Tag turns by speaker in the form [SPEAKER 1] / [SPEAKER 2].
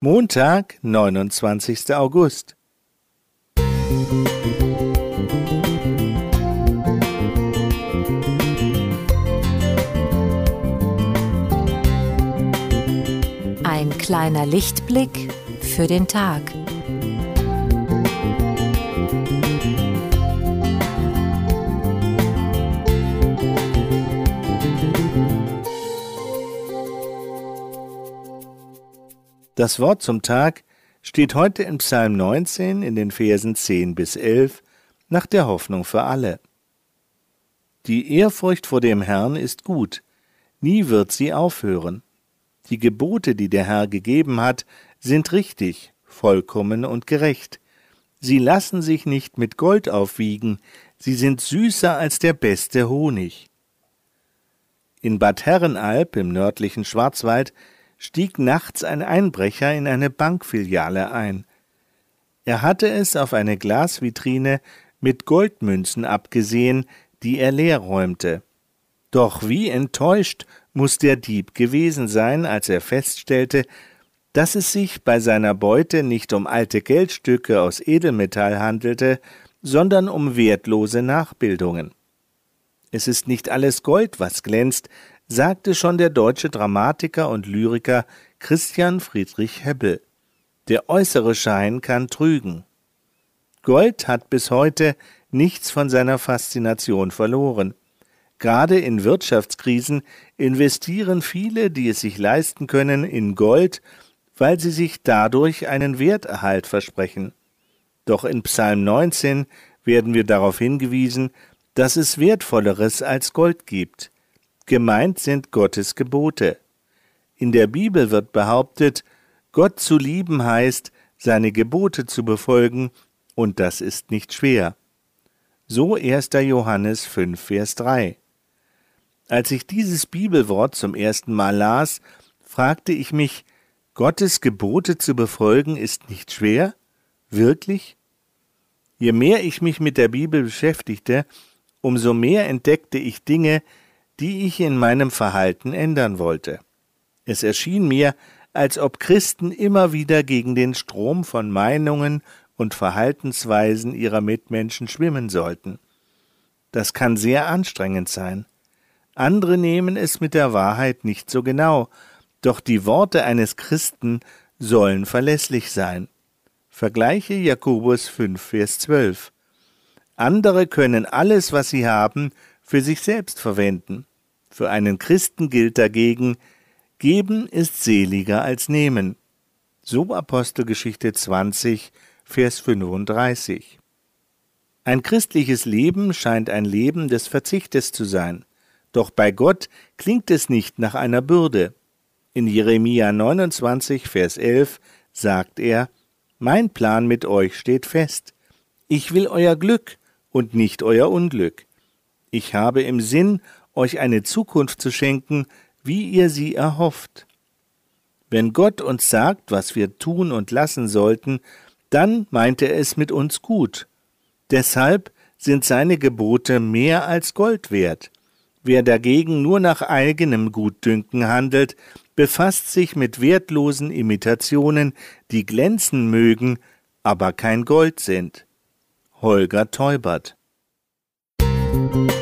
[SPEAKER 1] Montag, 29. August.
[SPEAKER 2] Ein kleiner Lichtblick für den Tag.
[SPEAKER 1] Das Wort zum Tag steht heute in Psalm 19 in den Versen 10 bis 11 nach der Hoffnung für alle. Die Ehrfurcht vor dem Herrn ist gut, nie wird sie aufhören. Die Gebote, die der Herr gegeben hat, sind richtig, vollkommen und gerecht. Sie lassen sich nicht mit Gold aufwiegen, sie sind süßer als der beste Honig. In Bad Herrenalb im nördlichen Schwarzwald stieg nachts ein Einbrecher in eine Bankfiliale ein. Er hatte es auf eine Glasvitrine mit Goldmünzen abgesehen, die er leer räumte. Doch wie enttäuscht muss der Dieb gewesen sein, als er feststellte, dass es sich bei seiner Beute nicht um alte Geldstücke aus Edelmetall handelte, sondern um wertlose Nachbildungen. Es ist nicht alles Gold, was glänzt, sagte schon der deutsche Dramatiker und Lyriker Christian Friedrich Hebbel. Der äußere Schein kann trügen. Gold hat bis heute nichts von seiner Faszination verloren. Gerade in Wirtschaftskrisen investieren viele, die es sich leisten können, in Gold, weil sie sich dadurch einen Werterhalt versprechen. Doch in Psalm 19 werden wir darauf hingewiesen, dass es Wertvolleres als Gold gibt. Gemeint sind Gottes Gebote. In der Bibel wird behauptet, Gott zu lieben heißt, seine Gebote zu befolgen, und das ist nicht schwer. So 1. Johannes 5, Vers 3. Als ich dieses Bibelwort zum ersten Mal las, fragte ich mich, Gottes Gebote zu befolgen ist nicht schwer? Wirklich? Je mehr ich mich mit der Bibel beschäftigte, umso mehr entdeckte ich Dinge, die ich in meinem Verhalten ändern wollte. Es erschien mir, als ob Christen immer wieder gegen den Strom von Meinungen und Verhaltensweisen ihrer Mitmenschen schwimmen sollten. Das kann sehr anstrengend sein. Andere nehmen es mit der Wahrheit nicht so genau, doch die Worte eines Christen sollen verlässlich sein. Vergleiche Jakobus 5, Vers 12. Andere können alles, was sie haben, für sich selbst verwenden. Für einen Christen gilt dagegen, Geben ist seliger als Nehmen. So Apostelgeschichte 20, Vers 35. Ein christliches Leben scheint ein Leben des Verzichtes zu sein, doch bei Gott klingt es nicht nach einer Bürde. In Jeremia 29, Vers 11 sagt er, Mein Plan mit euch steht fest. Ich will euer Glück und nicht euer Unglück. Ich habe im Sinn, euch eine Zukunft zu schenken, wie ihr sie erhofft. Wenn Gott uns sagt, was wir tun und lassen sollten, dann meint er es mit uns gut. Deshalb sind seine Gebote mehr als Gold wert. Wer dagegen nur nach eigenem Gutdünken handelt, befasst sich mit wertlosen Imitationen, die glänzen mögen, aber kein Gold sind. Holger Teubert Musik